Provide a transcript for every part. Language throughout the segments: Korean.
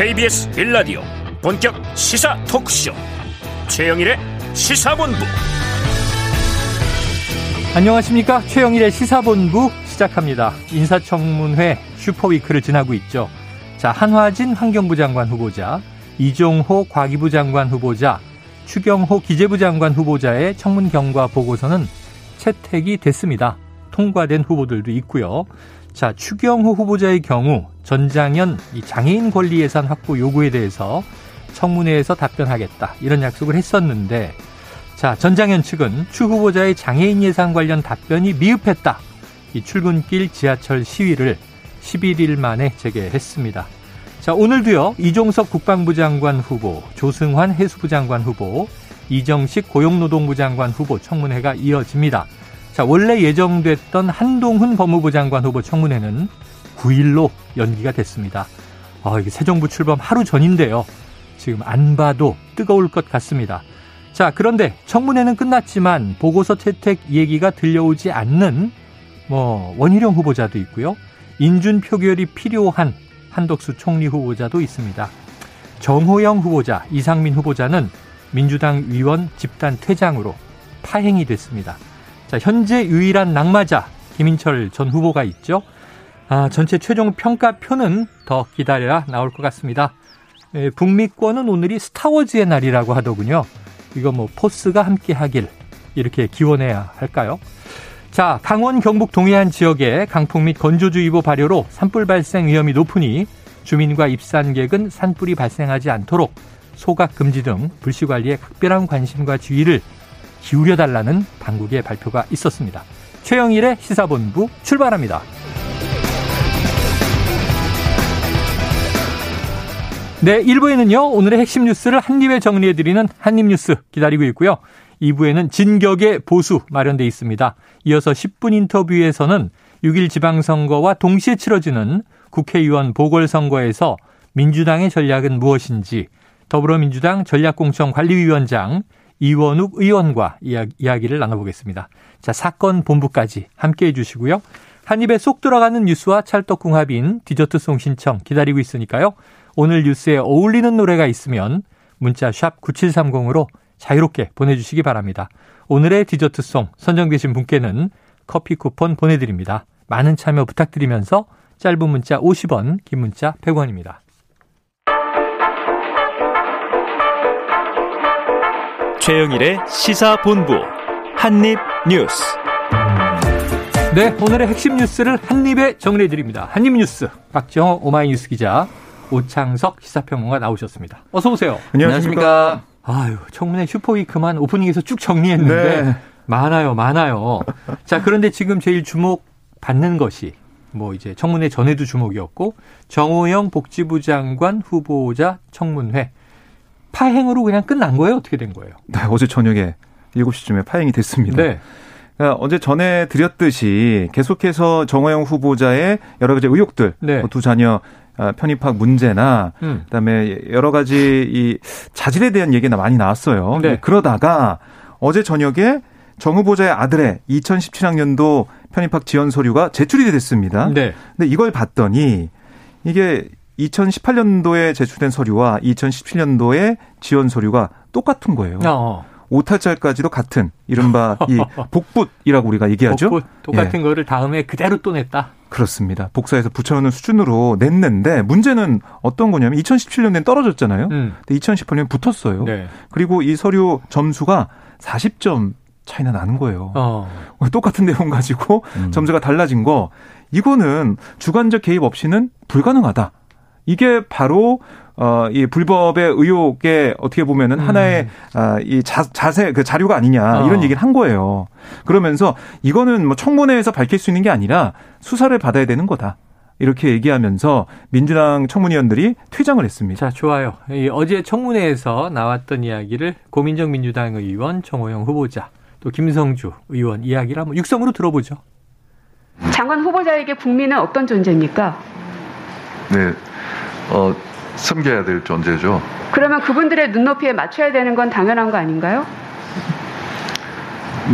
KBS 빌라디오 본격 시사 토크쇼. 최영일의 시사본부. 안녕하십니까? 최영일의 시사본부 시작합니다. 인사청문회 슈퍼위크를 지나고 있죠. 자 한화진 환경부 장관 후보자 이종호 과기부 장관 후보자 추경호 기재부 장관 후보자의 청문 경과 보고서는 채택이 됐습니다. 통과된 후보들도 있고요 자, 추경호 후보자의 경우 전장현 장애인 권리 예산 확보 요구에 대해서 청문회에서 답변하겠다. 이런 약속을 했었는데 자, 전장현 측은 추 후보자의 장애인 예산 관련 답변이 미흡했다. 이 출근길 지하철 시위를 11일 만에 재개했습니다. 자, 오늘도요. 이종석 국방부 장관 후보, 조승환 해수부 장관 후보, 이정식 고용노동부 장관 후보 청문회가 이어집니다. 자, 원래 예정됐던 한동훈 법무부 장관 후보 청문회는 9일로 연기가 됐습니다. 아, 이게 새 정부 출범 하루 전인데요. 지금 안 봐도 뜨거울 것 같습니다. 자, 그런데 청문회는 끝났지만 보고서 채택 얘기가 들려오지 않는 뭐 원희룡 후보자도 있고요. 인준 표결이 필요한 한덕수 총리 후보자도 있습니다. 정호영 후보자, 이상민 후보자는 민주당 위원 집단 퇴장으로 파행이 됐습니다. 자, 현재 유일한 낙마자 김인철 전 후보가 있죠. 아, 전체 최종 평가표는 더 기다려야 나올 것 같습니다. 예, 북미권은 오늘이 스타워즈의 날이라고 하더군요. 이거 뭐 포스가 함께 하길 이렇게 기원해야 할까요? 자, 강원 경북 동해안 지역에 강풍 및 건조주의보 발효로 산불 발생 위험이 높으니 주민과 입산객은 산불이 발생하지 않도록 소각 금지 등 불씨 관리에 각별한 관심과 주의를 기울여달라는 당국의 발표가 있었습니다. 최영일의 시사본부 출발합니다. 네, 1부에는요, 오늘의 핵심 뉴스를 한입에 정리해드리는 한입뉴스 기다리고 있고요. 2부에는 진격의 보수 마련돼 있습니다. 이어서 10분 인터뷰에서는 6일 지방선거와 동시에 치러지는 국회의원 보궐선거에서 민주당의 전략은 무엇인지 더불어민주당 전략공천관리위원장 이원욱 의원과 이야기를 나눠보겠습니다. 자, 사건 본부까지 함께 해주시고요. 한 입에 쏙 들어가는 뉴스와 찰떡궁합인 디저트송 신청 기다리고 있으니까요. 오늘 뉴스에 어울리는 노래가 있으면 문자 샵 9730으로 자유롭게 보내주시기 바랍니다. 오늘의 디저트송 선정되신 분께는 커피 쿠폰 보내드립니다. 많은 참여 부탁드리면서 짧은 문자 50원, 긴 문자 100원입니다. 최영일의 시사본부 한입뉴스. 네, 오늘의 핵심 뉴스를 한입에 정리해 드립니다. 한입뉴스 박정호 오마이뉴스 기자 오창석 시사평론가 나오셨습니다. 어서 오세요. 안녕하십니까. 아유, 청문회 슈퍼위크만 오프닝에서 쭉 정리했는데 네. 많아요, 많아요. 자, 그런데 지금 제일 주목 받는 것이 뭐 이제 청문회 전에도 주목이었고 정호영 복지부 장관 후보자 청문회 파행으로 그냥 끝난 거예요? 어떻게 된 거예요? 네, 어제 저녁에 7시쯤에 파행이 됐습니다. 네. 그러니까 어제 전해 드렸듯이 계속해서 정호영 후보자의 여러 가지 의혹들, 네. 뭐두 자녀 아, 편입학 문제나 음. 그다음에 여러 가지 이 자질에 대한 얘기가 많이 나왔어요. 네. 그러다가 어제 저녁에 정 후보자의 아들의 2017학년도 편입학 지원 서류가 제출이 됐습니다. 네. 근데 이걸 봤더니 이게 2018년도에 제출된 서류와 2017년도에 지원 서류가 똑같은 거예요. 어. 오탈자까지도 같은 이른바 이 복붙이라고 우리가 얘기하죠. 복붙 똑같은 예. 거를 다음에 그대로 또 냈다. 그렇습니다. 복사해서 붙여놓는 수준으로 냈는데 문제는 어떤 거냐면 2017년엔 떨어졌잖아요. 음. 근데 2018년 붙었어요. 네. 그리고 이 서류 점수가 40점 차이나 나는 거예요. 어. 똑같은 내용 가지고 음. 점수가 달라진 거 이거는 주관적 개입 없이는 불가능하다. 이게 바로 어, 이 불법의 의혹에 어떻게 보면은 음. 하나의 아, 이 자, 자세 그 자료가 아니냐 이런 어. 얘기를 한 거예요. 그러면서 이거는 뭐 청문회에서 밝힐 수 있는 게 아니라 수사를 받아야 되는 거다. 이렇게 얘기하면서 민주당 청문위원들이 퇴장을 했습니다. 자, 좋아요. 어제 청문회에서 나왔던 이야기를 고민정 민주당 의원 정호영 후보자 또 김성주 의원 이야기를 한번 육성으로 들어보죠. 장관 후보자에게 국민은 어떤 존재입니까? 네, 어, 섬겨야 될 존재죠. 그러면 그분들의 눈높이에 맞춰야 되는 건 당연한 거 아닌가요?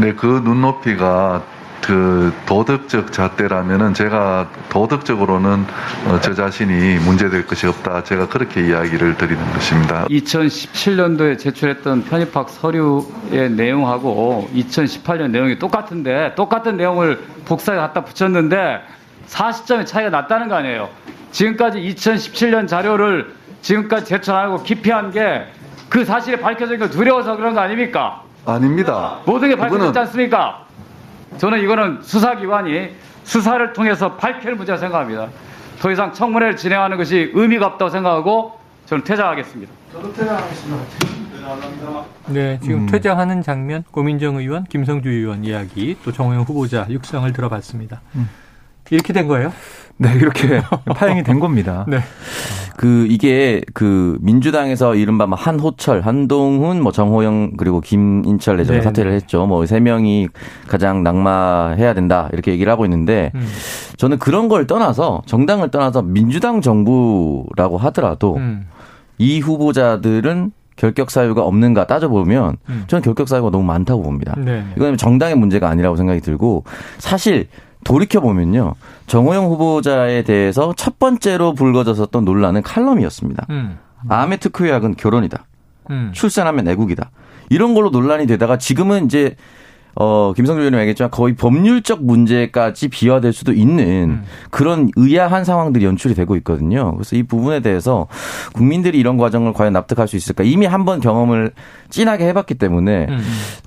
네, 그 눈높이가 그 도덕적 잣대라면은 제가 도덕적으로는 어, 저 자신이 문제될 것이 없다. 제가 그렇게 이야기를 드리는 것입니다. 2017년도에 제출했던 편입학 서류의 내용하고 2018년 내용이 똑같은데 똑같은 내용을 복사해 갖다 붙였는데 40점의 차이가 났다는 거 아니에요. 지금까지 2017년 자료를 지금까지 제출하고 기피한 게 그 사실이 밝혀진 걸 두려워서 그런 거 아닙니까? 아닙니다. 모든 게 밝혀졌지 않습니까? 저는 이거는 수사기관이 수사를 통해서 밝힐 문제라 생각합니다. 더 이상 청문회를 진행하는 것이 의미가 없다고 생각하고 저는 퇴장하겠습니다. 저도 퇴장하겠습니다. 네, 지금 음. 퇴장하는 장면, 고민정 의원, 김성주 의원 이야기, 또 정호영 후보자 육성을 들어봤습니다. 음. 이렇게 된 거예요? 네, 이렇게 파행이 된 겁니다. 네. 그 이게 그 민주당에서 이른바 뭐 한호철, 한동훈, 뭐 정호영 그리고 김인철 내정 네. 사퇴를 했죠. 뭐 세 명이 가장 낙마해야 된다 이렇게 얘기를 하고 있는데 음. 저는 그런 걸 떠나서 정당을 떠나서 민주당 정부라고 하더라도 음. 이 후보자들은 결격 사유가 없는가 따져보면 음. 저는 결격 사유가 너무 많다고 봅니다. 네. 이건 정당의 문제가 아니라고 생각이 들고 사실 돌이켜 보면요. 정호영 후보자에 대해서 첫 번째로 불거졌었던 논란은 칼럼이었습니다. 음. 암의 특효약은 결혼이다. 음. 출산하면 애국이다. 이런 걸로 논란이 되다가 지금은 이제 어, 김성주 의원님 얘기했지만 거의 법률적 문제까지 비화될 수도 있는 음. 그런 의아한 상황들이 연출이 되고 있거든요. 그래서 이 부분에 대해서 국민들이 이런 과정을 과연 납득할 수 있을까? 이미 한 번 경험을 진하게 해봤기 때문에 음.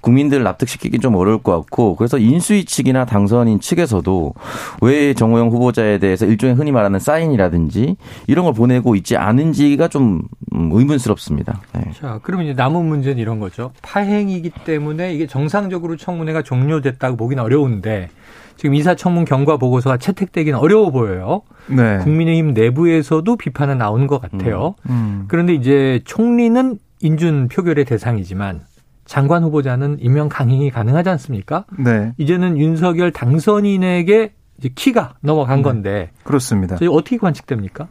국민들을 납득시키기 좀 어려울 것 같고 그래서 인수위 측이나 당선인 측에서도 왜 정호영 후보자에 대해서 일종의 흔히 말하는 사인이라든지 이런 걸 보내고 있지 않은지가 좀 음, 의문스럽습니다. 네. 자, 그러면 이제 남은 문제는 이런 거죠. 파행이기 때문에 이게 정상적으로 청 문회가 종료됐다고 보기는 어려운데 지금 이사청문 경과 보고서가 채택되기는 어려워 보여요. 네. 국민의힘 내부에서도 비판은 나오는 것 같아요. 음, 음. 그런데 이제 총리는 인준 표결의 대상이지만 장관 후보자는 임명 강행이 가능하지 않습니까? 네. 이제는 윤석열 당선인에게 이제 키가 넘어간 네. 건데 그렇습니다. 저희 어떻게 관측됩니까?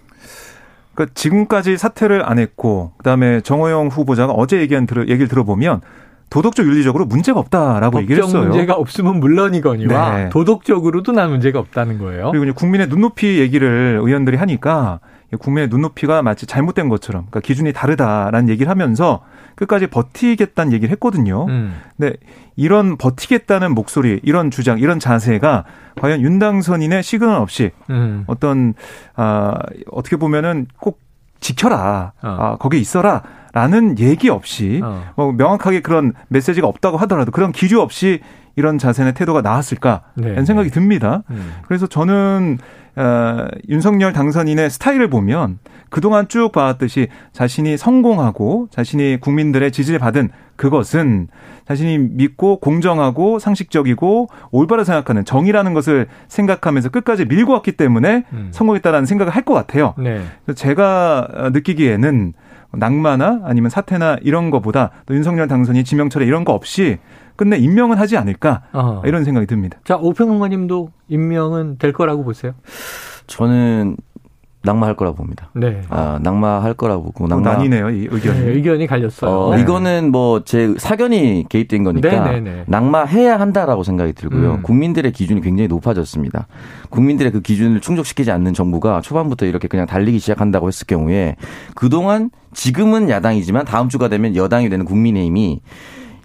그러니까 지금까지 사퇴를 안 했고 그다음에 정호영 후보자가 어제 얘기한 들어, 얘기를 들어보면 도덕적 윤리적으로 문제가 없다라고 얘기를 했어요. 문제가 없으면 물론이거니와 네. 도덕적으로도 난 문제가 없다는 거예요. 그리고 이제 국민의 눈높이 얘기를 의원들이 하니까 국민의 눈높이가 마치 잘못된 것처럼 그러니까 기준이 다르다라는 얘기를 하면서 끝까지 버티겠다는 얘기를 했거든요. 음. 근데 이런 버티겠다는 목소리, 이런 주장, 이런 자세가 과연 윤당선인의 시그널 없이 음. 어떤 아 어떻게 보면은 꼭 지켜라, 어. 아 거기 있어라. 라는 얘기 없이 어. 뭐 명확하게 그런 메시지가 없다고 하더라도 그런 기류 없이 이런 자세나 태도가 나왔을까 네. 라는 생각이 듭니다. 음. 그래서 저는 어, 윤석열 당선인의 스타일을 보면 그동안 쭉 봐왔듯이 자신이 성공하고 자신이 국민들의 지지를 받은 그것은 자신이 믿고 공정하고 상식적이고 올바르 생각하는 정의라는 것을 생각하면서 끝까지 밀고 왔기 때문에 음. 성공했다라는 생각을 할 것 같아요. 네. 제가 느끼기에는 낙마나 아니면 사태나 이런 거보다 또 윤석열 당선이 지명철에 이런 거 없이 끝내 임명은 하지 않을까 어. 이런 생각이 듭니다. 자 오평원님도 임명은 될 거라고 보세요? 저는 낙마할 거라고 봅니다. 네. 아, 낙마할 거라고 보고 낙마 나뉘네요, 이 의견이. 네, 의견이 갈렸어요. 어, 네. 이거는 뭐 제 사견이 개입된 거니까 네, 네, 네, 낙마해야 한다라고 생각이 들고요. 음. 국민들의 기준이 굉장히 높아졌습니다. 국민들의 그 기준을 충족시키지 않는 정부가 초반부터 이렇게 그냥 달리기 시작한다고 했을 경우에 그동안 지금은 야당이지만 다음 주가 되면 여당이 되는 국민의힘이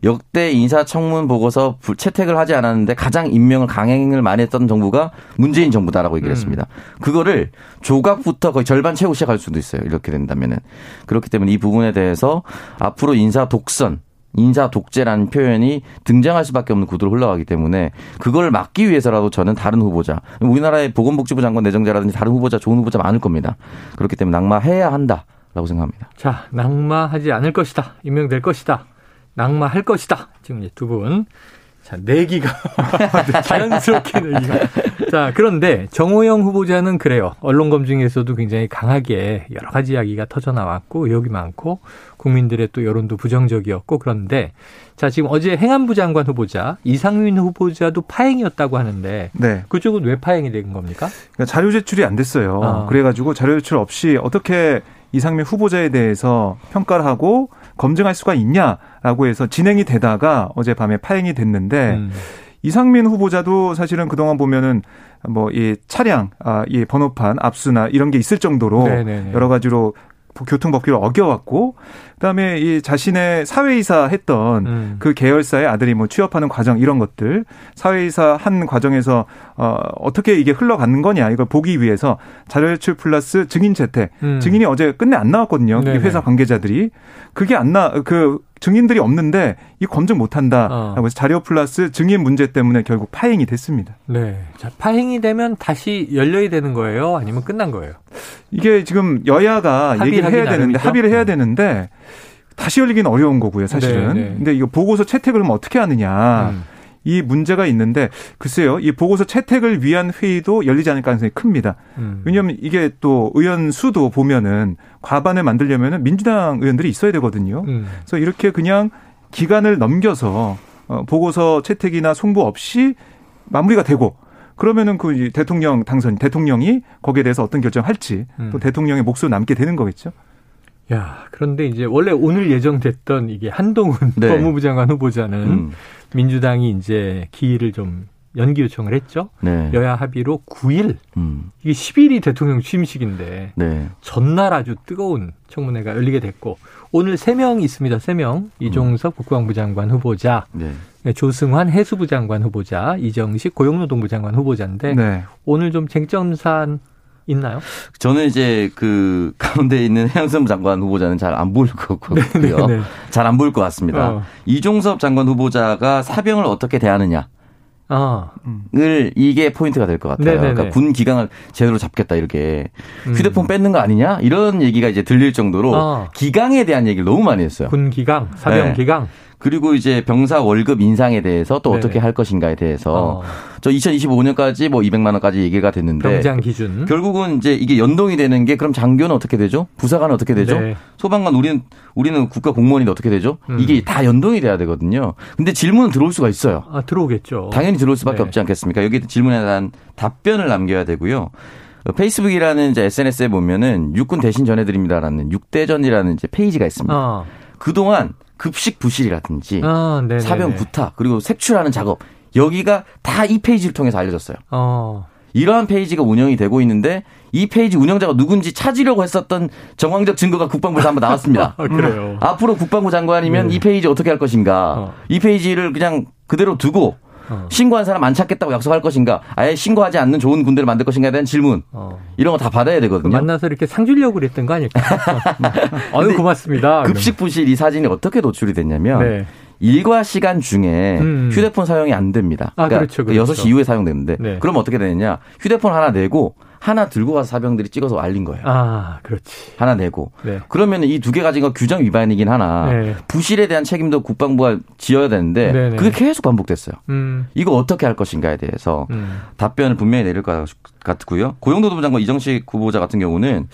역대 인사청문 보고서 채택을 하지 않았는데 가장 임명을 강행을 많이 했던 정부가 문재인 정부다라고 얘기를 음. 했습니다. 그거를 조각부터 거의 절반 채우고 시작할 수도 있어요. 이렇게 된다면은. 그렇기 때문에 이 부분에 대해서 앞으로 인사 독선 인사 독재라는 표현이 등장할 수밖에 없는 구도로 흘러가기 때문에 그걸 막기 위해서라도 저는 다른 후보자, 우리나라의 보건복지부 장관 내정자라든지 다른 후보자, 좋은 후보자 많을 겁니다. 그렇기 때문에 낙마해야 한다라고 생각합니다. 자, 낙마하지 않을 것이다. 임명될 것이다. 낙마할 것이다. 지금 이제 두 분. 자, 내기가. 자연스럽게 내기가. 자, 그런데 정호영 후보자는 그래요. 언론 검증에서도 굉장히 강하게 여러 가지 이야기가 터져 나왔고, 의혹이 많고, 국민들의 또 여론도 부정적이었고, 그런데, 자, 지금 어제 행안부 장관 후보자, 이상민 후보자도 파행이었다고 하는데, 네. 그쪽은 왜 파행이 된 겁니까? 그러니까 자료 제출이 안 됐어요. 어. 그래 가지고 자료 제출 없이 어떻게 이상민 후보자에 대해서 평가를 하고, 검증할 수가 있냐라고 해서 진행이 되다가 어젯밤에 파행이 됐는데 음. 이상민 후보자도 사실은 그동안 보면은 뭐 이 차량, 아, 이 번호판, 압수나 이런 게 있을 정도로 네네네. 여러 가지로 교통법규를 어겨왔고 그다음에 이 자신의 사회이사 했던 음. 그 계열사의 아들이 뭐 취업하는 과정 이런 것들 사회이사 한 과정에서 어 어떻게 이게 흘러가는 거냐 이걸 보기 위해서 자료 제출 플러스 증인 채택 음. 증인이 어제 끝내 안 나왔거든요. 이 회사 관계자들이 그게 안 나 그 증인들이 없는데 이 검증 못 한다라고 어. 해서 자료 플러스 증인 문제 때문에 결국 파행이 됐습니다. 네. 자, 파행이 되면 다시 열려야 되는 거예요? 아니면 끝난 거예요? 이게 지금 여야가 얘기를 해야 되는데 나름이죠? 합의를 해야 음. 되는데 다시 열리기는 어려운 거고요, 사실은. 네, 네. 근데 이거 보고서 채택을 그럼 어떻게 하느냐. 음. 이 문제가 있는데 글쎄요, 이 보고서 채택을 위한 회의도 열리지 않을 가능성이 큽니다. 음. 왜냐하면 이게 또 의원 수도 보면은 과반을 만들려면은 민주당 의원들이 있어야 되거든요. 음. 그래서 이렇게 그냥 기간을 넘겨서 어, 보고서 채택이나 송부 없이 마무리가 되고 그러면은 그 대통령 당선 대통령이 거기에 대해서 어떤 결정할지 음. 또 대통령의 몫으로 남게 되는 거겠죠. 야, 그런데 이제 원래 오늘 예정됐던 이게 한동훈 네. 법무부 장관 후보자는 음. 민주당이 이제 기일을 좀 연기 요청을 했죠. 네. 여야 합의로 9일. 음. 이게 10일이 대통령 취임식인데 네. 전날 아주 뜨거운 청문회가 열리게 됐고 오늘 3명 있습니다. 3명. 이종석 음. 국방부 장관 후보자, 네. 네. 조승환 해수부 장관 후보자, 이정식 고용노동부 장관 후보자인데 네. 오늘 좀 쟁점 사안 있나요? 저는 이제 그 가운데 있는 해양수산부 장관 후보자는 잘 안 보일 것 같고요. 네, 네, 네. 잘안 보일 것 같습니다. 어. 이종섭 장관 후보자가 사병을 어떻게 대하느냐. 어. 을 이게 포인트가 될 것 같아요. 네네네. 그러니까 군 기강을 제대로 잡겠다 이렇게 음. 휴대폰 뺏는 거 아니냐 이런 얘기가 이제 들릴 정도로 어. 기강에 대한 얘기를 너무 많이 했어요. 군 기강, 사병 네. 기강. 그리고 이제 병사 월급 인상에 대해서 또 네. 어떻게 할 것인가에 대해서 어. 저 2025년까지 뭐 200만 원까지 얘기가 됐는데 병장 기준 결국은 이제 이게 연동이 되는 게 그럼 장교는 어떻게 되죠? 부사관은 어떻게 되죠? 네. 소방관 우리는 우리는 국가 공무원인데 어떻게 되죠? 음. 이게 다 연동이 돼야 되거든요. 근데 질문은 들어올 수가 있어요. 아, 들어오겠죠. 당연히 들어올 수밖에 네. 없지 않겠습니까? 여기 질문에 대한 답변을 남겨야 되고요. 페이스북이라는 이제 SNS에 보면은 육군 대신 전해드립니다라는 육대전이라는 이제 페이지가 있습니다. 어. 그동안 급식 부실이라든지 아, 사병 구타 그리고 색출하는 작업 여기가 다 이 페이지를 통해서 알려졌어요. 어. 이러한 페이지가 운영이 되고 있는데 이 페이지 운영자가 누군지 찾으려고 했었던 정황적 증거가 국방부에서 한번 나왔습니다. 아, 그래요. 앞으로 국방부 장관이면 네. 이 페이지 어떻게 할 것인가? 어. 이 페이지를 그냥 그대로 두고 어. 신고한 사람 안 찾겠다고 약속할 것인가? 아예 신고하지 않는 좋은 군대를 만들 것인가에 대한 질문. 어. 이런 거 다 받아야 되거든요. 만나서 이렇게 상 주려고 그랬던 거 아닐까? 아유, 고맙습니다. 급식 부실 이 사진이 어떻게 노출이 됐냐면 네. 일과 시간 중에 음. 휴대폰 사용이 안 됩니다. 아, 그러니까 그렇죠, 그렇죠. 6시 이후에 사용되는데 네. 그럼 어떻게 되느냐? 휴대폰 하나 내고 하나 들고 가서 사병들이 찍어서 알린 거예요. 아, 그렇지. 하나 내고. 네. 그러면 이 두 개 가진 거 규정 위반이긴 하나 네. 부실에 대한 책임도 국방부가 지어야 되는데 네네. 네. 그게 계속 반복됐어요. 음. 이거 어떻게 할 것인가에 대해서 음. 답변을 분명히 내릴 것 같고요. 고용노동부 장관 이정식 후보자 같은 경우는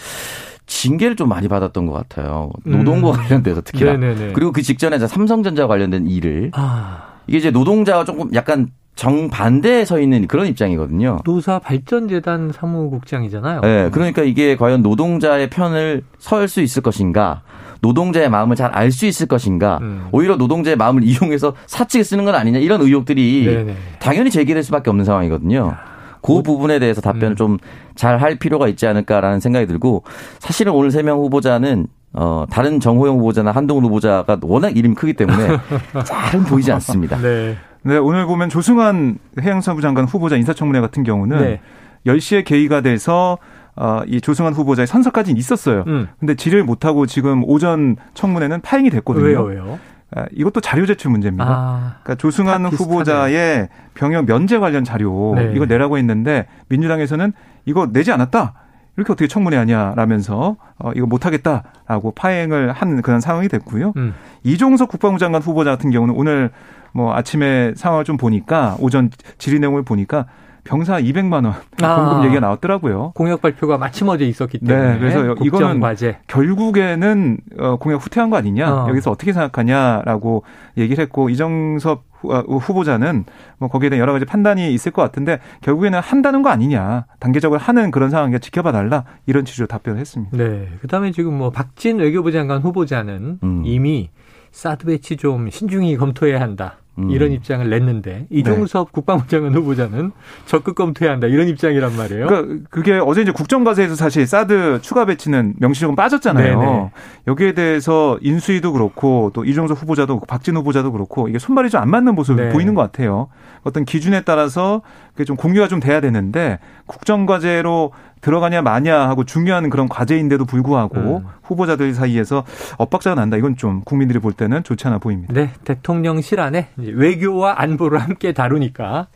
징계를 좀 많이 받았던 것 같아요. 노동과 음. 관련돼서 특히나. 네네네. 그리고 그 직전에 삼성전자 관련된 일을 아. 이게 이제 노동자와 조금 약간 정반대에 서 있는 그런 입장이거든요. 노사 발전재단 사무국장이잖아요. 네, 그러니까 이게 과연 노동자의 편을 설 수 있을 것인가, 노동자의 마음을 잘 알 수 있을 것인가, 음. 오히려 노동자의 마음을 이용해서 사측에 쓰는 건 아니냐 이런 의혹들이 네네. 당연히 제기될 수밖에 없는 상황이거든요. 그 뭐, 부분에 대해서 답변을 음. 좀잘 할 필요가 있지 않을까라는 생각이 들고 사실은 오늘 세 명 후보자는 어, 다른 정호영 후보자나 한동훈 후보자가 워낙 이름이 크기 때문에 잘은 보이지 않습니다. 네. 네, 오늘 보면 조승환 해양사부 장관 후보자 인사청문회 같은 경우는 네. 10시에 개의가 돼서 어, 이 조승환 후보자의 선서까지는 있었어요. 음. 근데 질을 못하고 지금 오전 청문회는 파행이 됐거든요. 왜요, 왜요? 아, 이것도 자료 제출 문제입니다. 아, 그러니까 조승환 후보자의 병역 면제 관련 자료 네. 이걸 내라고 했는데 민주당에서는 이거 내지 않았다. 이렇게 어떻게 청문회 하냐라면서 어, 이거 못하겠다라고 파행을 한 그런 상황이 됐고요. 음. 이종석 국방부 장관 후보자 같은 경우는 오늘 뭐 아침에 상황을 좀 보니까 오전 질의 내용을 보니까 병사 200만 원 아, 공급 얘기가 나왔더라고요. 공약 발표가 마침 어제 있었기 네, 때문에. 네, 그래서 이거는 과제. 결국에는 어, 공약 후퇴한 거 아니냐. 어. 여기서 어떻게 생각하냐라고 얘기를 했고 이정섭 어, 후보자는 뭐 거기에 대한 여러 가지 판단이 있을 것 같은데 결국에는 한다는 거 아니냐. 단계적으로 하는 그런 상황이니까 지켜봐 달라. 이런 취지로 답변을 했습니다. 네. 그다음에 지금 뭐 박진 외교부 장관 후보자는 음. 이미 사드 배치 좀 신중히 검토해야 한다. 음. 이런 입장을 냈는데 이종섭 네. 국방부 장관 후보자는 적극 검토해야 한다 이런 입장이란 말이에요. 그러니까 그게 어제 이제 국정과제에서 사실 사드 추가 배치는 명시적으로 빠졌잖아요. 네네. 여기에 대해서 인수위도 그렇고 또 이종섭 후보자도 박진 후보자도 그렇고 이게 손발이 좀 안 맞는 모습이 네. 보이는 것 같아요. 어떤 기준에 따라서 그게 좀 공유가 좀 돼야 되는데 국정과제로 들어가냐 마냐 하고 중요한 그런 과제인데도 불구하고 음. 후보자들 사이에서 엇박자가 난다. 이건 좀 국민들이 볼 때는 좋지 않아 보입니다. 네, 대통령실 안에 외교와 안보를 함께 다루니까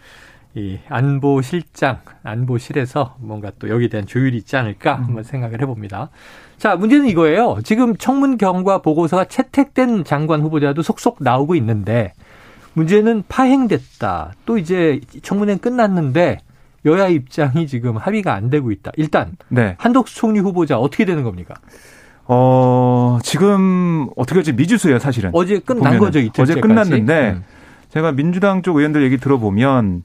이 안보실장, 안보실에서 뭔가 또 여기에 대한 조율이 있지 않을까 음. 한번 생각을 해봅니다. 자, 문제는 이거예요. 지금 청문 경과 보고서가 채택된 장관 후보자도 속속 나오고 있는데 문제는 파행됐다. 또 이제 청문회 끝났는데 여야 입장이 지금 합의가 안 되고 있다. 일단 네. 한덕수 총리 후보자 어떻게 되는 겁니까? 어, 지금 어떻게 할지 미지수예요, 사실은. 어제 끝난 거죠, 이틀째까지. 어제 끝났는데 음. 제가 민주당 쪽 의원들 얘기 들어보면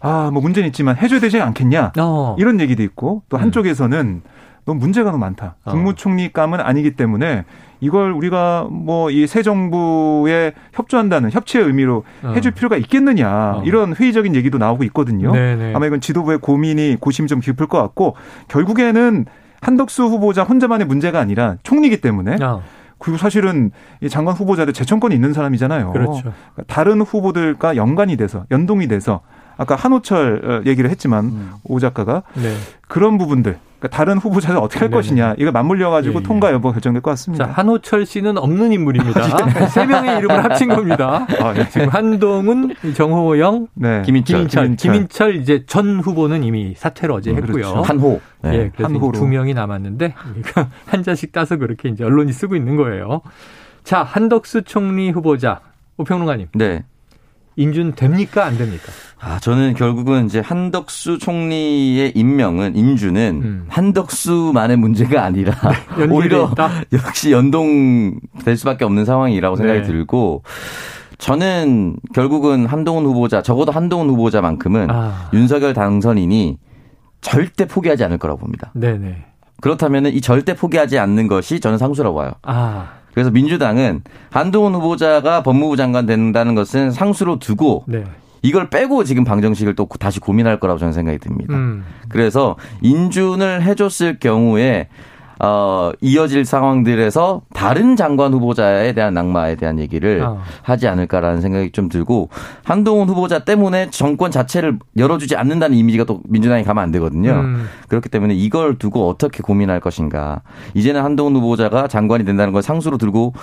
아, 뭐 문제는 있지만 해줘야 되지 않겠냐. 어. 이런 얘기도 있고 또 음. 한쪽에서는 너무 문제가 너무 많다. 어. 국무총리감은 아니기 때문에 이걸 우리가 뭐 이 새 정부에 협조한다는 협치의 의미로 어. 해줄 필요가 있겠느냐 어. 이런 회의적인 얘기도 나오고 있거든요. 네네. 아마 이건 지도부의 고민이 고심이 좀 깊을 것 같고 결국에는 한덕수 후보자 혼자만의 문제가 아니라 총리기 때문에 어. 그리고 사실은 이 장관 후보자들 재청권이 있는 사람이잖아요. 그렇죠. 그러니까 다른 후보들과 연관이 돼서 연동이 돼서 아까 한호철 어, 얘기를 했지만 음. 오 작가가 네. 그런 부분들 그러니까 다른 후보자를 어떻게 할 네네. 것이냐 이거 맞물려 가지고 예, 예. 통과 여부 결정될 것 같습니다. 자, 한호철 씨는 없는 인물입니다. 아, 세 명의 이름을 합친 겁니다. 아, 네. 지금 한동훈, 정호영, 네. 김인철, 김인철, 김인철, 김인철, 이제 전 후보는 이미 사퇴를 어제 음, 했고요. 그렇죠. 한호. 네. 예, 그래서 한호로. 두 명이 남았는데 한 잔씩 따서 그렇게 이제 언론이 쓰고 있는 거예요. 자, 한덕수 총리 후보자 오평론가님. 네. 인준 됩니까 안 됩니까? 아 저는 결국은 이제 한덕수 총리의 임명은 인준은 음. 한덕수만의 문제가 아니라 네, 오히려 역시 연동될 수밖에 없는 상황이라고 생각이 네. 들고 저는 결국은 한동훈 후보자 적어도 한동훈 후보자만큼은 아. 윤석열 당선인이 절대 포기하지 않을 거라고 봅니다. 네네. 그렇다면 이 절대 포기하지 않는 것이 저는 상수라고 봐요. 아. 그래서 민주당은 한동훈 후보자가 법무부 장관 된다는 것은 상수로 두고 네. 이걸 빼고 지금 방정식을 또 다시 고민할 거라고 저는 생각이 듭니다. 음. 그래서 인준을 해줬을 경우에 어, 이어질 상황들에서 다른 장관 후보자에 대한 낙마에 대한 얘기를 어. 하지 않을까라는 생각이 좀 들고 한동훈 후보자 때문에 정권 자체를 열어주지 않는다는 이미지가 또 민주당이 가면 안 되거든요. 음. 그렇기 때문에 이걸 두고 어떻게 고민할 것인가. 이제는 한동훈 후보자가 장관이 된다는 걸 상수로 들고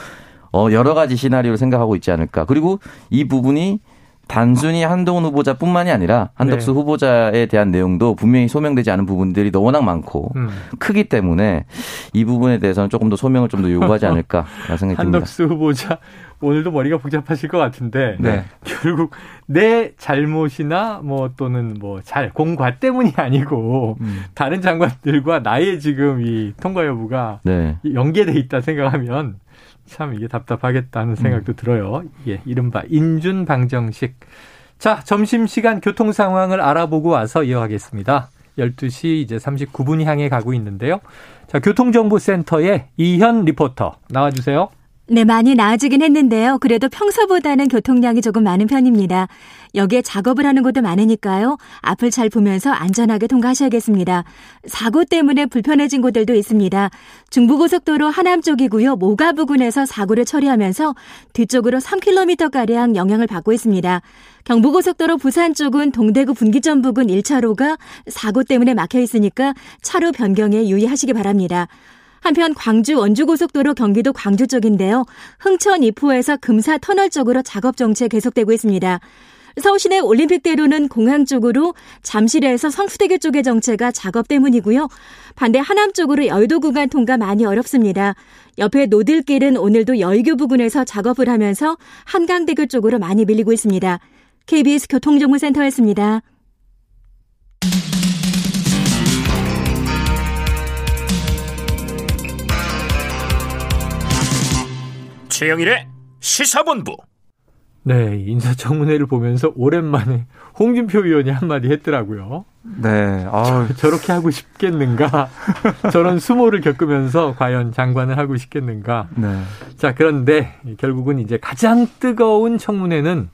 어, 여러 가지 시나리오를 생각하고 있지 않을까. 그리고 이 부분이 단순히 한동훈 후보자뿐만이 아니라 한덕수 네. 후보자에 대한 내용도 분명히 소명되지 않은 부분들이 워낙 많고 음. 크기 때문에 이 부분에 대해서는 조금 더 소명을 좀 더 요구하지 않을까 생각이 듭니다. 한덕수 후보자 오늘도 머리가 복잡하실 것 같은데 네. 결국 내 잘못이나 뭐 또는 뭐 잘 공과 때문이 아니고 음. 다른 장관들과 나의 지금 이 통과 여부가 네. 연계돼 있다 생각하면 참 이게 답답하겠다는 생각도 음. 들어요. 예, 이른바 인준 방정식. 자, 점심시간 교통 상황을 알아보고 와서 이어가겠습니다. 12시 이제 39분 향해 가고 있는데요. 자, 교통정보센터에 이현 리포터 나와주세요. 네, 많이 나아지긴 했는데요. 그래도 평소보다는 교통량이 조금 많은 편입니다. 여기에 작업을 하는 곳도 많으니까요. 앞을 잘 보면서 안전하게 통과하셔야겠습니다. 사고 때문에 불편해진 곳들도 있습니다. 중부고속도로 하남 쪽이고요. 모가 부근에서 사고를 처리하면서 뒤쪽으로 3km가량 영향을 받고 있습니다. 경부고속도로 부산 쪽은 동대구 분기점 부근 1차로가 사고 때문에 막혀 있으니까 차로 변경에 유의하시기 바랍니다. 한편 광주 원주고속도로 경기도 광주 쪽인데요. 흥천 이포에서 금사 터널 쪽으로 작업 정체 계속되고 있습니다. 서울시내 올림픽대로는 공항 쪽으로 잠실에서 성수대교 쪽의 정체가 작업 때문이고요. 반대 하남 쪽으로 여의도 구간 통과 많이 어렵습니다. 옆에 노들길은 오늘도 여의교 부근에서 작업을 하면서 한강대교 쪽으로 많이 밀리고 있습니다. KBS 교통정보센터였습니다. 최영일의 시사본부. 네, 인사청문회를 보면서 오랜만에 홍준표 의원이 한마디 했더라고요. 네, 아 저 렇게 하고 싶겠는가? 저런 수모를 겪으면서 과연 장관을 하고 싶겠는가? 네. 자, 그런데 결국은 이제 가장 뜨거운 청문회는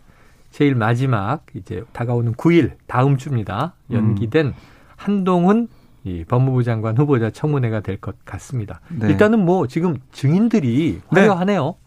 제일 마지막 이제 다가오는 9일 다음 주입니다. 연기된 음. 한동훈 이 법무부 장관 후보자 청문회가 될 것 같습니다. 네. 일단은 뭐 지금 증인들이 네. 화려하네요. 네.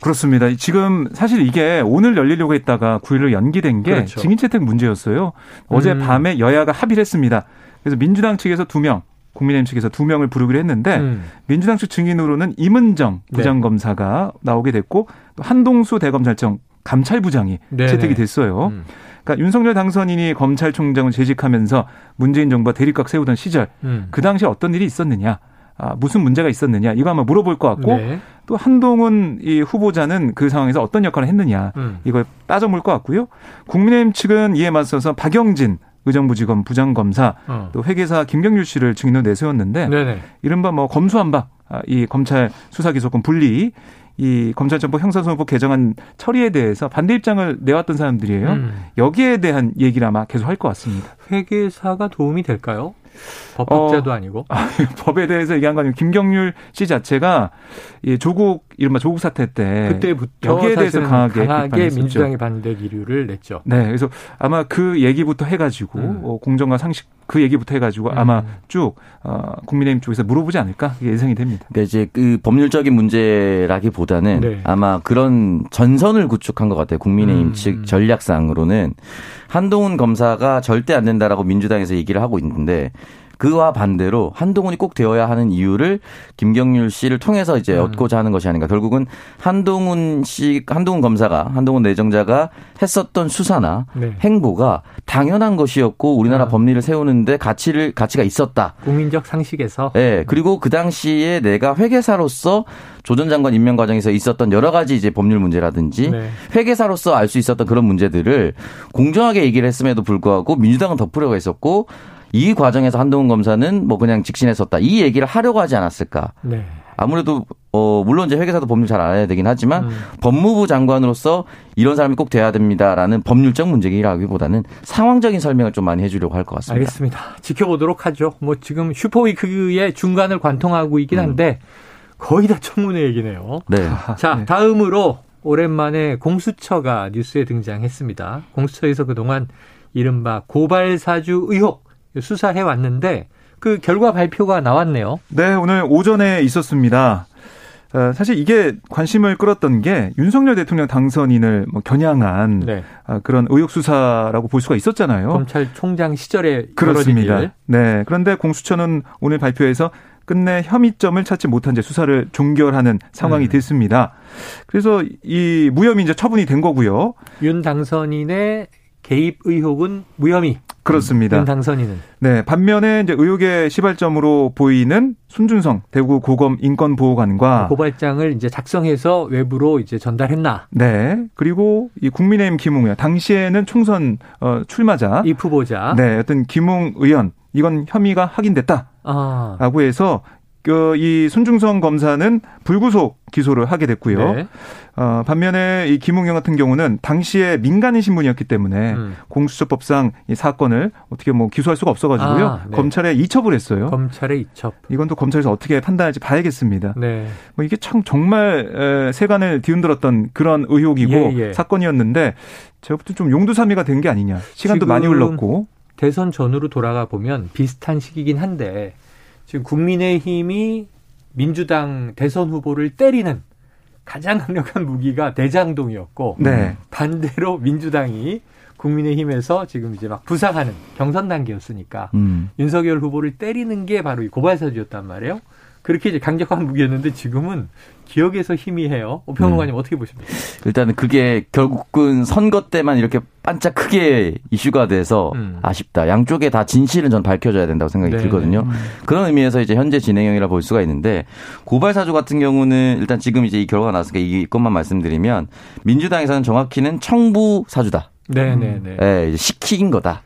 그렇습니다. 지금 사실 이게 오늘 열리려고 했다가 9일로 연기된 게 그렇죠. 증인 채택 문제였어요. 어제 음. 밤에 여야가 합의를 했습니다. 그래서 민주당 측에서 2명, 국민의힘 측에서 2명을 부르기로 했는데 음. 민주당 측 증인으로는 임은정 네. 부장검사가 네. 나오게 됐고 한동수 대검찰청 감찰부장이 네네. 채택이 됐어요. 음. 그러니까 윤석열 당선인이 검찰총장을 재직하면서 문재인 정부와 대립각 세우던 시절 음. 그 당시에 어떤 일이 있었느냐. 아, 무슨 문제가 있었느냐 이거 한번 물어볼 것 같고 네. 또 한동훈 이 후보자는 그 상황에서 어떤 역할을 했느냐 음. 이걸 따져볼 것 같고요. 국민의힘 측은 이에 맞서서 박영진 의정부지검 부장검사 어. 또 회계사 김경률 씨를 증인으로 내세웠는데 네네. 이른바 뭐 검수한박 아, 이 검찰 수사기소권 분리 이 검찰정보 형사소송법 개정안 처리에 대해서 반대 입장을 내왔던 사람들이에요. 음. 여기에 대한 얘기를 아마 계속 할 것 같습니다. 회계사가 도움이 될까요? 법학자도 어, 아니고 아, 법에 대해서 얘기한 거 아니고 김경률 씨 자체가 이 조국 이른바 조국 사태 때 그때부터 여기에 대해서 강하게, 강하게 민주당이 반대 기류를 냈죠. 네, 그래서 아마 그 얘기부터 해가지고 음. 어, 공정과 상식 그 얘기부터 해가지고 음. 아마 쭉 어, 국민의힘 쪽에서 물어보지 않을까 예상이 됩니다. 네, 이제 그 법률적인 문제라기보다는 네. 아마 그런 전선을 구축한 것 같아요. 국민의힘 음. 측 전략상으로는 한동훈 검사가 절대 안 된다라고 민주당에서 얘기를 하고 있는데 그와 반대로 한동훈이 꼭 되어야 하는 이유를 김경률 씨를 통해서 이제 음. 얻고자 하는 것이 아닌가. 결국은 한동훈 씨, 한동훈 검사가, 한동훈 내정자가 했었던 수사나 네. 행보가 당연한 것이었고 우리나라 아. 법리를 세우는데 가치를, 가치가 있었다. 국민적 상식에서. 네. 그리고 그 당시에 내가 회계사로서 조전 장관 임명 과정에서 있었던 여러 가지 이제 법률 문제라든지 네. 회계사로서 알 수 있었던 그런 문제들을 공정하게 얘기를 했음에도 불구하고 민주당은 덮으려고 했었고 이 과정에서 한동훈 검사는 뭐 그냥 직신했었다. 이 얘기를 하려고 하지 않았을까. 네. 아무래도 어 물론 이제 회계사도 법률 잘 알아야 되긴 하지만 음. 법무부 장관으로서 이런 사람이 꼭 돼야 됩니다라는 법률적 문제이라기보다는 상황적인 설명을 좀 많이 해주려고 할 것 같습니다. 알겠습니다. 지켜보도록 하죠. 뭐 지금 슈퍼위크의 중간을 관통하고 있긴 음. 한데 음. 거의 다 청문회 얘기네요. 네. 자 네. 다음으로 오랜만에 공수처가 뉴스에 등장했습니다. 공수처에서 그동안 이른바 고발사주 의혹 수사해 왔는데 그 결과 발표가 나왔네요. 네, 오늘 오전에 있었습니다. 어, 사실 이게 관심을 끌었던 게 윤석열 대통령 당선인을 뭐 겨냥한 네. 아, 그런 의혹 수사라고 볼 수가 있었잖아요. 검찰총장 시절에 그렇습니다. 네. 그런데 공수처는 오늘 발표에서 끝내 혐의점을 찾지 못한 채 수사를 종결하는 상황이 음. 됐습니다. 그래서 이 무혐의 이제 처분이 된 거고요. 윤 당선인의 개입 의혹은 무혐의. 그렇습니다. 윤 당선인은. 네. 반면에 이제 의혹의 시발점으로 보이는 손준성 대구 고검 인권보호관과 고발장을 이제 작성해서 외부로 이제 전달했나. 네. 그리고 이 국민의힘 김웅 의원 당시에는 총선 어, 출마자 이 후보자. 네. 어떤 김웅 의원 이건 혐의가 확인됐다. 아. 라고 해서 그이 손중성 검사는 불구속 기소를 하게 됐고요. 네. 어, 반면에 이 김웅영 같은 경우는 당시에 민간인 신분이었기 때문에 음. 공수처법상 이 사건을 어떻게 뭐 기소할 수가 없어가지고요. 아, 네. 검찰에 이첩을 했어요. 검찰에 이첩. 이건 또 검찰에서 어떻게 판단할지 봐야겠습니다. 네. 뭐 이게 참 정말 세간을 뒤흔들었던 그런 의혹이고 예, 예. 사건이었는데 제가 볼 때 좀 용두사미가 된 게 아니냐. 시간도 많이 흘렀고. 대선 전으로 돌아가 보면 비슷한 시기긴 한데 지금 국민의힘이 민주당 대선 후보를 때리는 가장 강력한 무기가 대장동이었고 네. 반대로 민주당이 국민의힘에서 지금 이제 막 부상하는 경선 단계였으니까 음. 윤석열 후보를 때리는 게 바로 이 고발사주였단 말이에요. 그렇게 이제 강력한 무기였는데 지금은 기억에서 희미해요. 오평론가님 음. 어떻게 보십니까? 일단은 그게 결국은 선거 때만 이렇게 반짝 크게 이슈가 돼서 음. 아쉽다. 양쪽에 다 진실은 전 밝혀져야 된다고 생각이 네 들거든요. 음. 그런 의미에서 이제 현재 진행형이라 볼 수가 있는데 고발 사주 같은 경우는 일단 지금 이제 이 결과가 나왔으니까 이것만 말씀드리면 민주당에서는 정확히는 청부 사주다. 네네네. 네, 네. 시킨 거다.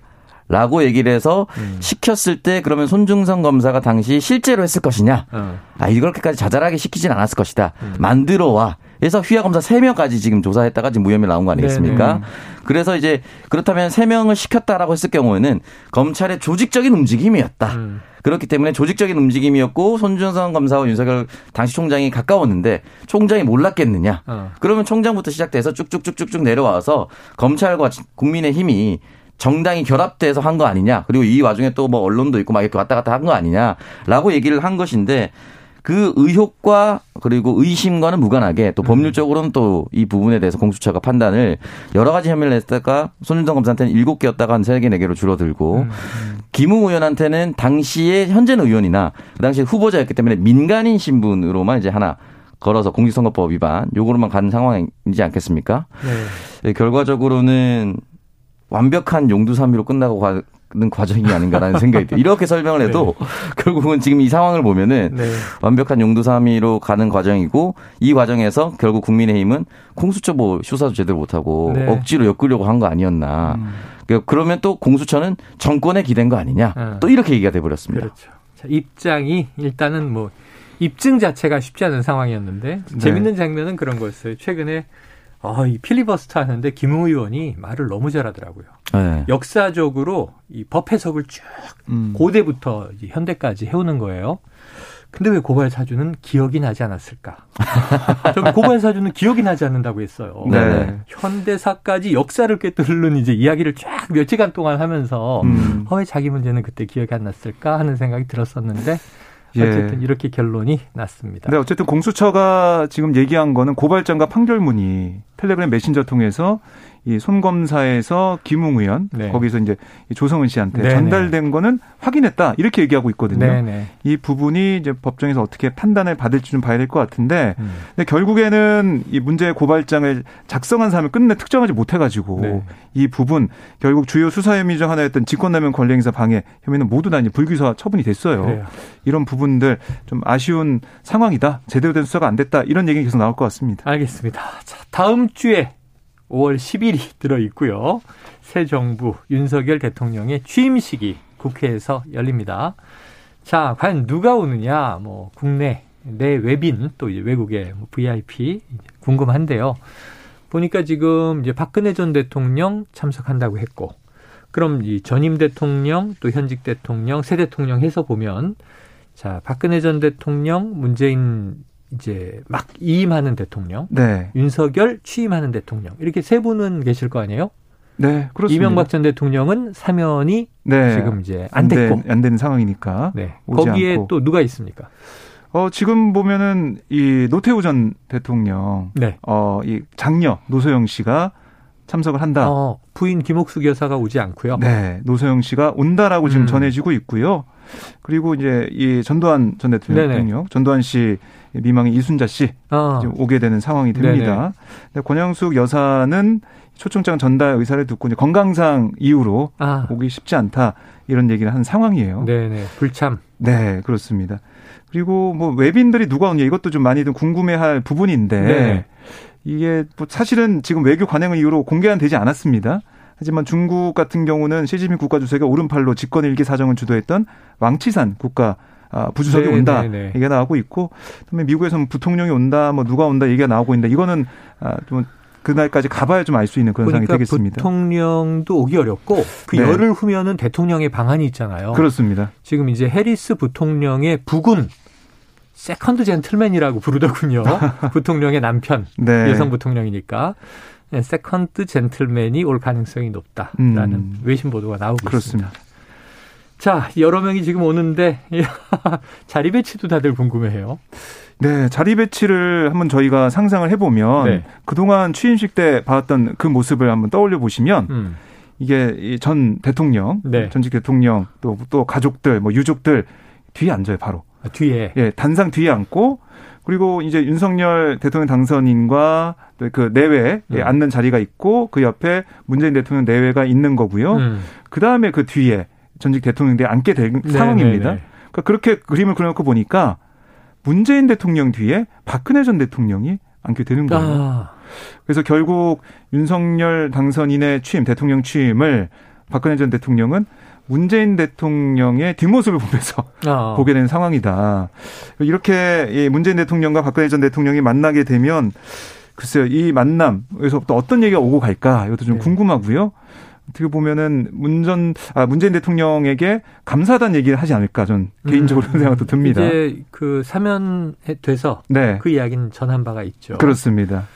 라고 얘기를 해서 음. 시켰을 때 그러면 손중성 검사가 당시 실제로 했을 것이냐. 어. 아, 이렇게까지 자잘하게 시키진 않았을 것이다. 음. 만들어 와. 그래서 휘하 검사 3명까지 지금 조사했다가 지금 무혐의 나온 거 아니겠습니까? 네네. 그래서 이제 그렇다면 세 명을 시켰다라고 했을 경우에는 검찰의 조직적인 움직임이었다. 음. 그렇기 때문에 조직적인 움직임이었고 손준성 검사와 윤석열 당시 총장이 가까웠는데 총장이 몰랐겠느냐? 어. 그러면 총장부터 시작돼서 쭉쭉쭉쭉쭉 내려와서 검찰과 국민의 힘이 정당이 결합돼서 한 거 아니냐. 그리고 이 와중에 또 뭐 언론도 있고 막 이렇게 왔다 갔다 한 거 아니냐라고 얘기를 한 것인데 그 의혹과 그리고 의심과는 무관하게 또 음. 법률적으로는 또 이 부분에 대해서 공수처가 판단을 여러 가지 혐의를 냈다가 손준성 검사한테는 일곱 개였다가 한 세 개, 네 개로 줄어들고 음. 음. 김웅 의원한테는 당시에 현재는 의원이나 그 당시에 후보자였기 때문에 민간인 신분으로만 이제 하나 걸어서 공직선거법 위반 요거로만 가는 상황이지 않겠습니까? 네. 네, 결과적으로는 완벽한 용두삼이로 끝나고 가 는 과정이 아닌가라는 생각이 들어요. 이렇게 설명을 해도 네. 결국은 지금 이 상황을 보면은 네. 완벽한 용두삼이로 가는 과정이고 이 과정에서 결국 국민의힘은 공수처 뭐 수사도 제대로 못하고 네. 억지로 엮으려고 한 거 아니었나. 음. 그러면 또 공수처는 정권에 기댄 거 아니냐. 네. 또 이렇게 얘기가 돼버렸습니다. 그렇죠. 자, 입장이 일단은 뭐 입증 자체가 쉽지 않은 상황이었는데 네. 재밌는 장면은 그런 거였어요. 최근에 아, 이 필리버스터 하는데 김웅 의원이 말을 너무 잘하더라고요. 네. 역사적으로 이 법 해석을 쭉 음. 고대부터 현대까지 해오는 거예요. 근데 왜 고발 사주는 기억이 나지 않았을까? 저는 고발 사주는 기억이 나지 않는다고 했어요. 네. 현대사까지 역사를 꿰뚫는 이제 이야기를 쫙 며칠간 동안 하면서 음. 어, 왜 자기 문제는 그때 기억이 안 났을까 하는 생각이 들었었는데 예. 어쨌든 이렇게 결론이 났습니다. 네, 어쨌든 공수처가 지금 얘기한 거는 고발장과 판결문이 텔레그램 메신저 통해서 이 손검사에서 김웅 의원 네. 거기서 이제 조성은 씨한테 네네. 전달된 거는 확인했다 이렇게 얘기하고 있거든요. 네네. 이 부분이 이제 법정에서 어떻게 판단을 받을지 좀 봐야 될 것 같은데, 음. 근데 결국에는 이 문제 고발장을 작성한 사람을 끝내 특정하지 못해가지고 네. 이 부분 결국 주요 수사 혐의 중 하나였던 직권남용 권리행사 방해 혐의는 모두 다 이제 불기소 처분이 됐어요. 그래요. 이런 부분들 좀 아쉬운 상황이다. 제대로 된 수사가 안 됐다. 이런 얘기 계속 나올 것 같습니다. 알겠습니다. 자, 다음 주에 5월 10일이 들어 있고요. 새 정부 윤석열 대통령의 취임식이 국회에서 열립니다. 자, 과연 누가 오느냐? 뭐 국내 내 외빈 또 이제 외국의 뭐 VIP 궁금한데요. 보니까 지금 이제 박근혜 전 대통령 참석한다고 했고, 그럼 이 전임 대통령 또 현직 대통령 새 대통령 해서 보면 자 박근혜 전 대통령 문재인 이제 막 이임하는 대통령, 네. 윤석열 취임하는 대통령 이렇게 세 분은 계실 거 아니에요? 네, 그렇습니다. 이명박 전 대통령은 사면이 네. 지금 이제 안 됐고 안, 되는 상황이니까. 네. 거기에 않고. 또 누가 있습니까? 어, 지금 보면은 이 노태우 전 대통령, 네. 어, 이 장녀 노소영 씨가 참석을 한다. 어, 부인 김옥숙 여사가 오지 않고요. 네, 노소영 씨가 온다라고 지금 음. 전해지고 있고요. 그리고 이제 이 전두환 전 대통령, 네네. 전두환 씨 미망의 이순자 씨 어. 오게 되는 상황이 됩니다. 근데 권영숙 여사는 초청장 전달 의사를 듣고 이제 건강상 이유로 아. 오기 쉽지 않다 이런 얘기를 한 상황이에요. 네네 불참. 네 그렇습니다. 그리고 뭐 외빈들이 누가 오냐 이것도 좀 많이들 궁금해할 부분인데 네. 이게 뭐 사실은 지금 외교 관행을 이유로 공개는 되지 않았습니다. 하지만 중국 같은 경우는 시진핑 국가주석이 오른팔로 집권 일기 사정을 주도했던 왕치산 국가 아, 부주석이 네, 온다 네, 네. 얘기가 나오고 있고 그다음에 미국에서는 부통령이 온다 뭐 누가 온다 얘기가 나오고 있는데 이거는 아, 좀 그날까지 가봐야 좀 알 수 있는 그런 상황이 되겠습니다. 부통령도 오기 어렵고 그 네. 열흘 후면은 대통령의 방한이 있잖아요. 그렇습니다. 지금 이제 해리스 부통령의 부군 second gentleman이라고 부르더군요. 부통령의 남편 네. 여성 부통령이니까 네, second gentleman이 올 가능성이 높다라는 음. 외신 보도가 나오고 그렇습니다. 있습니다. 자, 여러 명이 지금 오는데 자리 배치도 다들 궁금해해요. 네, 자리 배치를 한번 저희가 상상을 해보면 네. 그동안 취임식 때 봤던 그 모습을 한번 떠올려 보시면 음. 이게 전 대통령, 네. 전직 대통령 또 또 가족들, 뭐 유족들 뒤에 앉아요, 바로. 아, 뒤에. 예, 단상 뒤에 앉고 그리고 이제 윤석열 대통령 당선인과 그 내외에 음. 앉는 자리가 있고 그 옆에 문재인 대통령 내외가 있는 거고요. 음. 그 다음에 그 뒤에 전직 대통령들이 앉게 된 네, 상황입니다. 네, 네. 그러니까 그렇게 그림을 그려놓고 보니까 문재인 대통령 뒤에 박근혜 전 대통령이 앉게 되는 거예요. 아. 그래서 결국 윤석열 당선인의 취임, 대통령 취임을 박근혜 전 대통령은 문재인 대통령의 뒷모습을 보면서 아. 보게 된 상황이다. 이렇게 문재인 대통령과 박근혜 전 대통령이 만나게 되면 글쎄요, 이 만남에서 또 어떤 얘기가 오고 갈까 이것도 좀 네. 궁금하고요. 어떻게 보면은 문전 아 문재인 대통령에게 감사하다는 얘기를 하지 않을까 전 개인적으로 음. 생각도 듭니다. 이제 그 사면돼서 네. 그 이야기는 전한 바가 있죠. 그렇습니다.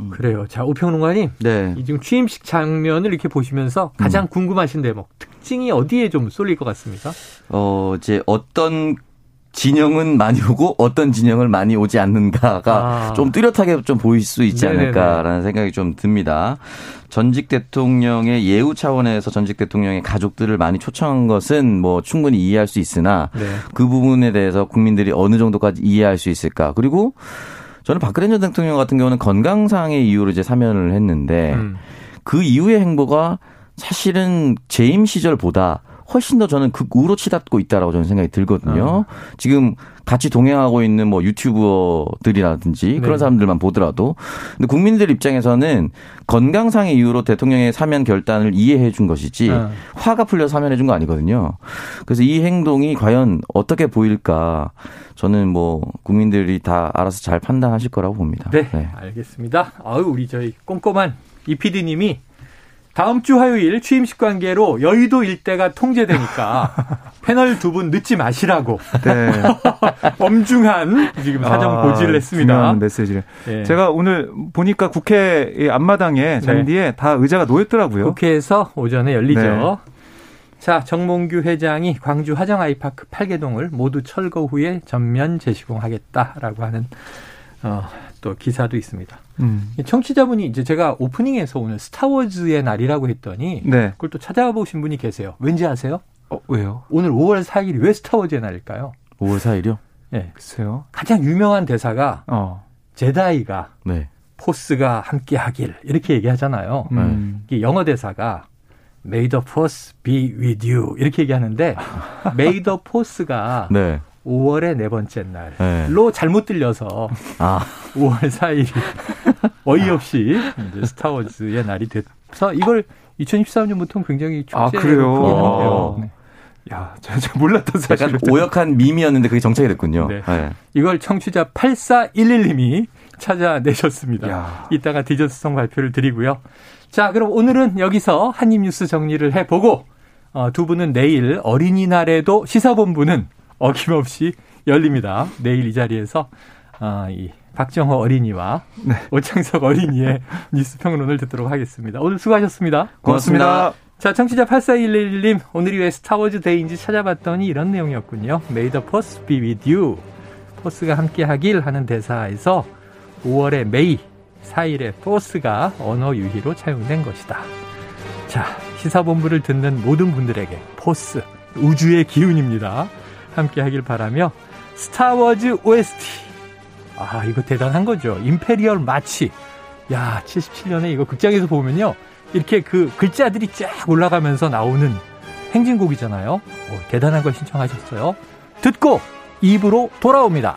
음. 그래요. 자, 우평론가님. 네. 이 지금 취임식 장면을 이렇게 보시면서 가장 음. 궁금하신 대목, 특징이 어디에 좀 쏠릴 것 같습니까? 어, 이제 어떤 진영은 많이 오고 어떤 진영을 많이 오지 않는가가 아. 좀 뚜렷하게 좀 보일 수 있지 않을까라는 생각이 좀 듭니다. 전직 대통령의 예우 차원에서 전직 대통령의 가족들을 많이 초청한 것은 뭐 충분히 이해할 수 있으나 네. 그 부분에 대해서 국민들이 어느 정도까지 이해할 수 있을까? 그리고 저는 박근혜 전 대통령 같은 경우는 건강상의 이유로 이제 사면을 했는데 음. 그 이후의 행보가 사실은 재임 시절보다 훨씬 더 저는 극우로 치닫고 있다라고 저는 생각이 들거든요. 어. 지금 같이 동행하고 있는 뭐 유튜버들이라든지 네. 그런 사람들만 보더라도 근데 국민들 입장에서는 건강상의 이유로 대통령의 사면 결단을 이해해 준 것이지 어. 화가 풀려서 사면해 준 거 아니거든요. 그래서 이 행동이 과연 어떻게 보일까 저는 뭐 국민들이 다 알아서 잘 판단하실 거라고 봅니다. 네, 네. 알겠습니다. 아유 우리 저희 꼼꼼한 이 PD님이 다음 주 화요일 취임식 관계로 여의도 일대가 통제되니까 패널 두 분 늦지 마시라고 네. 엄중한 지금 사정 아, 고지를 했습니다. 중요한 메시지를. 네. 제가 오늘 보니까 국회 앞마당에 잔디에 네. 다 의자가 놓였더라고요. 국회에서 오전에 열리죠. 네. 자, 정몽규 회장이 광주 화정 아이파크 8개동을 모두 철거 후에 전면 재시공하겠다라고 하는 어, 또 기사도 있습니다. 음. 청취자분이 이제 제가 오프닝에서 오늘 스타워즈의 날이라고 했더니 네. 그걸 또 찾아보신 분이 계세요. 왠지 아세요? 어, 왜요? 오늘 5월 4일이 왜 스타워즈의 날일까요? 5월 4일이요? 네. 글쎄요. 가장 유명한 대사가 어. 제다이가 네. 포스가 함께 하길 이렇게 얘기하잖아요. 음. 이게 영어 대사가 May the force be with you 이렇게 얘기하는데 May the force가 네. 5월의 네 번째 날로 네. 잘못 들려서 아. 5월 4일이 어이없이 이제 스타워즈의 날이 돼서 이걸 2013년부터 굉장히 축제로 아, 그래요? 하는데요. 네. 야, 제가 몰랐던 사실. 약간 오역한 밈이었는데 그게 정착이 됐군요. 네. 네. 이걸 청취자 8411님이 찾아내셨습니다. 야. 이따가 디저트성 발표를 드리고요. 자, 그럼 오늘은 여기서 한입뉴스 정리를 해보고 어, 두 분은 내일 어린이날에도 시사본부는 어김없이 열립니다. 내일 이 자리에서 아, 이 박정호 어린이와 네. 오창석 어린이의 뉴스 평론을 듣도록 하겠습니다. 오늘 수고하셨습니다. 고맙습니다. 고맙습니다. 자, 청취자 8411님, 오늘이 왜 Star Wars Day인지 찾아봤더니 이런 내용이었군요. May the force be with you. force가 함께 하길 하는 대사에서 5월의 May, 4일의 fourth가 언어 유희로 차용된 것이다. 자, 시사본부를 듣는 모든 분들에게 force, 우주의 기운입니다. 함께 하길 바라며 Star Wars OST 아 이거 대단한 거죠. Imperial March 야 77년에 이거 극장에서 보면요. 이렇게 그 글자들이 쫙 올라가면서 나오는 행진곡이잖아요. 오, 대단한 걸 신청하셨어요. 듣고 2부로 돌아옵니다